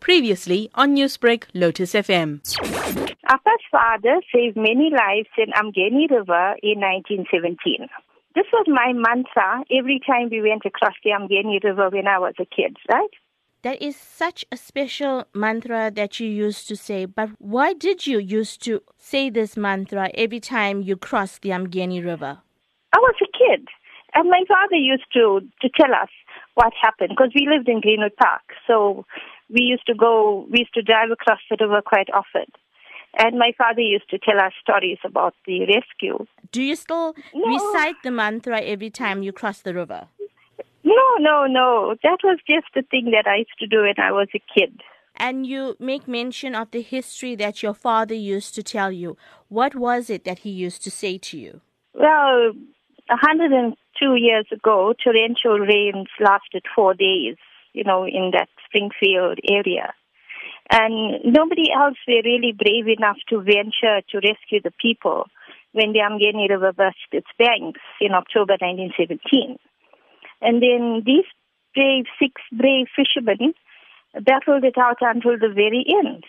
Previously on Newsbreak, Lotus FM. Appa's father saved many lives in Umgeni River in 1917. This was my mantra every time we went across the Umgeni River when I was a kid, right? That is such a special mantra that you used to say. But why did you used to say this mantra every time you crossed the Umgeni River? I was a kid, and my father used to to tell us what happened because we lived in Greenwood Park. So we used to go, we used to drive across the river quite often. And my father used to tell us stories about the rescue. Do you still No. recite the mantra every time you cross the river? No, no, no. That was just the thing that I used to do when I was a kid. And you make mention of the history that your father used to tell you. What was it that he used to say to you? Well, 102 years ago, torrential rains lasted four days, you know, in that Springfield area. And nobody else were really brave enough to venture to rescue the people when the Umgeni River burst its banks in October 1917. And then these brave, six brave fishermen battled it out until the very end.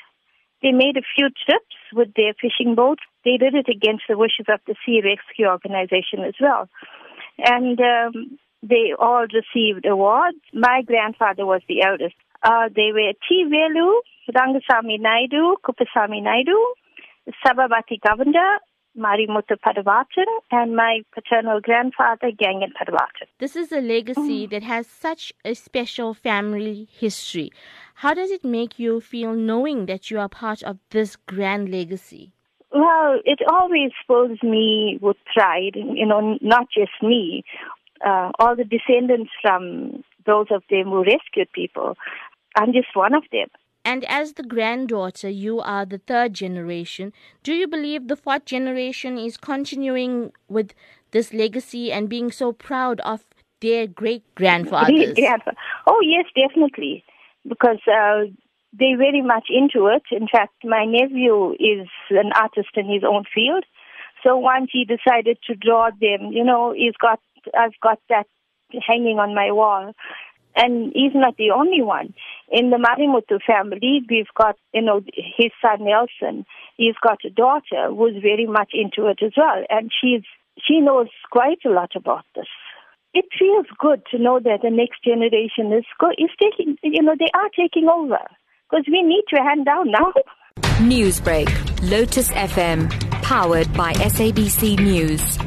They made a few trips with their fishing boats. They did it against the wishes of the Sea Rescue Organization as well. And um, they all received awards. My grandfather was the eldest. Uh, they were T. Velu, Rangasamy Naidu, Kupasamy Naidu, Sababati Govender, Marimutu Padavatan, and my paternal grandfather, Gengan Padavatan. This is a legacy that has such a special family history. How does it make you feel knowing that you are part of this grand legacy? Well, it always fills me with pride, you know, not just me, uh, all the descendants from those of them who rescued people. I'm just one of them. And as the granddaughter, you are the third generation. Do you believe the fourth generation is continuing with this legacy and being so proud of their great grandfathers? Oh, yes, definitely. Because uh, they're very much into it. In fact, my nephew is an artist in his own field. So once he decided to draw them, you know, he's got, I've got that hanging on my wall. And he's not the only one. In the Marimutu family, we've got, you know, his son Nelson. He's got a daughter who's very much into it as well. And she's, she knows quite a lot about this it feels good to know that the next generation is go- is taking you know they are taking over because we need to hand down now. Newsbreak, Lotus FM, powered by SABC News.